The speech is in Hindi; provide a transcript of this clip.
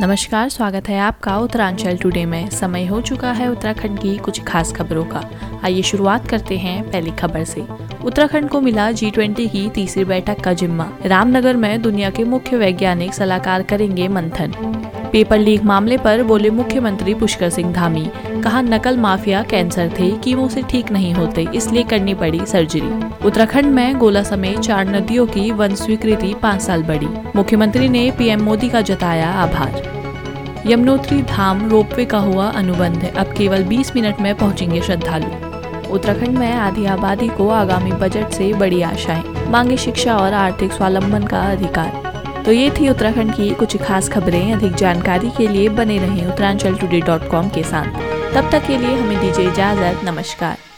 नमस्कार, स्वागत है आपका उत्तरांचल टुडे में। समय हो चुका है उत्तराखंड की कुछ खास खबरों का। आइए शुरुआत करते हैं पहली खबर से। उत्तराखंड को मिला जी ट्वेंटी की तीसरी बैठक का जिम्मा। रामनगर में दुनिया के मुख्य वैज्ञानिक सलाहकार करेंगे मंथन। पेपर लीक मामले पर बोले मुख्यमंत्री पुष्कर सिंह धामी। कहा, नकल माफिया कैंसर थे, कीमो से ठीक नहीं होते, इसलिए करनी पड़ी सर्जरी। उत्तराखंड में गोला समेत चार नदियों की वन स्वीकृति पाँच साल बढ़ी। मुख्यमंत्री ने पीएम मोदी का जताया आभार। यमुनोत्री धाम रोपवे का हुआ अनुबंध, अब केवल 20 मिनट में पहुँचेंगे श्रद्धालु। उत्तराखंड में आधी आबादी को आगामी बजट से बड़ी आशाएँ। मांगे शिक्षा और आर्थिक स्वावलंबन का अधिकार। तो ये थी उत्तराखंड की कुछ खास खबरें। अधिक जानकारी के लिए बने रहें उत्तरांचल डॉट कॉम के साथ। तब तक के लिए हमें दीजिए इजाज़त। नमस्कार।